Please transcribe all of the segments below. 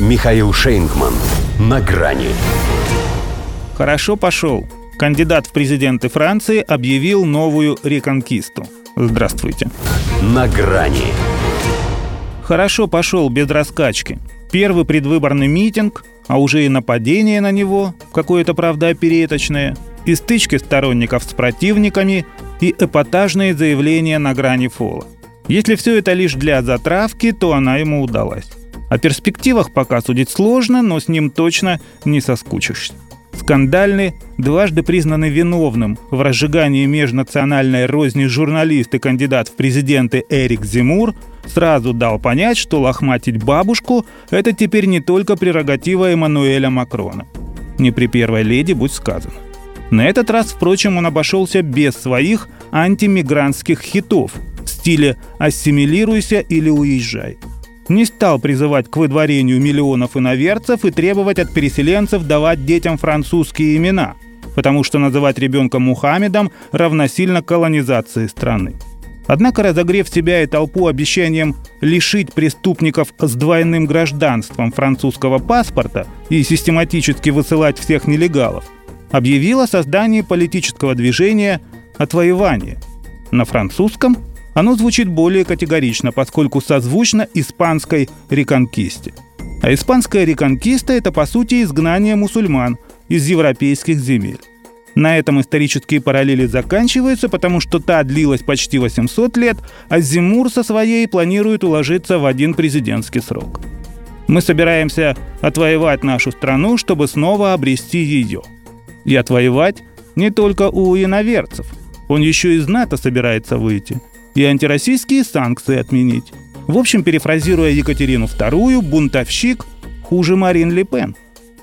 Михаил Шейнгман. На грани. Хорошо пошел. Кандидат в президенты Франции объявил новую реконкисту. Здравствуйте. На грани. Хорошо пошел без раскачки. Первый предвыборный митинг, а уже и нападение на него, какое-то, правда, опереточное, и стычки сторонников с противниками, и эпатажные заявления на грани фола. Если все это лишь для затравки, то она ему удалась. О перспективах пока судить сложно, но с ним точно не соскучишься. Скандальный, дважды признанный виновным в разжигании межнациональной розни журналист и кандидат в президенты Эрик Зимур сразу дал понять, что лохматить бабушку – это теперь не только прерогатива Эммануэля Макрона. Не при первой леди, будь сказано. На этот раз, впрочем, он обошелся без своих антимигрантских хитов в стиле «ассимилируйся или уезжай» не стал призывать к выдворению миллионов иноверцев и требовать от переселенцев давать детям французские имена, потому что называть ребенка Мухаммедом равносильно колонизации страны. Однако, разогрев себя и толпу обещанием лишить преступников с двойным гражданством французского паспорта и систематически высылать всех нелегалов, объявил о создании политического движения «Отвоевание» на французском – оно звучит более категорично, поскольку созвучно испанской реконкисте. А испанская реконкиста – это, по сути, изгнание мусульман из европейских земель. На этом исторические параллели заканчиваются, потому что та длилась почти 800 лет, а Зимур со своей планирует уложиться в один президентский срок. Мы собираемся отвоевать нашу страну, чтобы снова обрести ее. И отвоевать не только у иноверцев. Он еще из НАТО собирается выйти – и антироссийские санкции отменить. В общем, перефразируя Екатерину II, бунтовщик хуже Марин Ле Пен.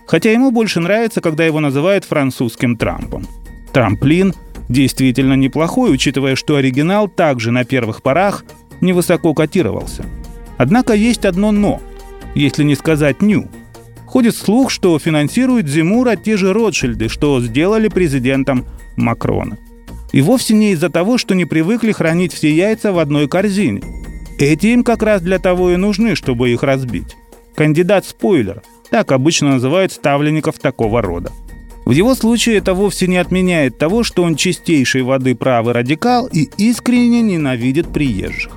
Хотя ему больше нравится, когда его называют французским Трампом. Трамплин действительно неплохой, учитывая, что оригинал также на первых порах невысоко котировался. Однако есть одно «но», если не сказать «ню». Ходит слух, что финансируют Зимура те же Ротшильды, что сделали президентом Макрона – и вовсе не из-за того, что не привыкли хранить все яйца в одной корзине. Эти им как раз для того и нужны, чтобы их разбить. Кандидат-спойлер. Так обычно называют ставленников такого рода. В его случае это вовсе не отменяет того, что он чистейшей воды правый радикал и искренне ненавидит приезжих.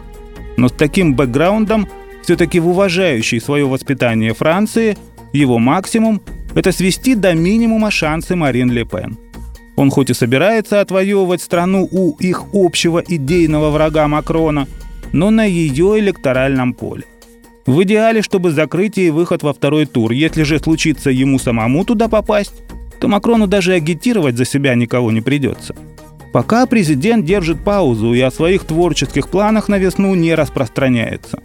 Но с таким бэкграундом, все-таки в уважающей свое воспитание Франции, его максимум – это свести до минимума шансы Марин Ле Пен – он хоть и собирается отвоевывать страну у их общего идейного врага Макрона, но на ее электоральном поле. В идеале, чтобы закрыть ей выход во второй тур. Если же случится ему самому туда попасть, то Макрону даже агитировать за себя никого не придется. Пока президент держит паузу и о своих творческих планах на весну не распространяется.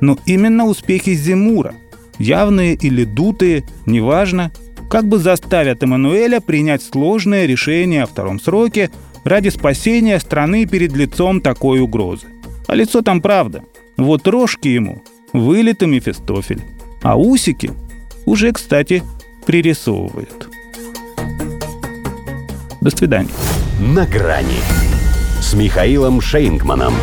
Но именно успехи Зимура, явные или дутые, неважно, как бы заставят Эммануэля принять сложное решение о втором сроке ради спасения страны перед лицом такой угрозы. А лицо там правда. Вот рожки ему вылитый Мефистофель, а усики уже, кстати, пририсовывают. До свидания. На грани с Михаилом Шейнгманом.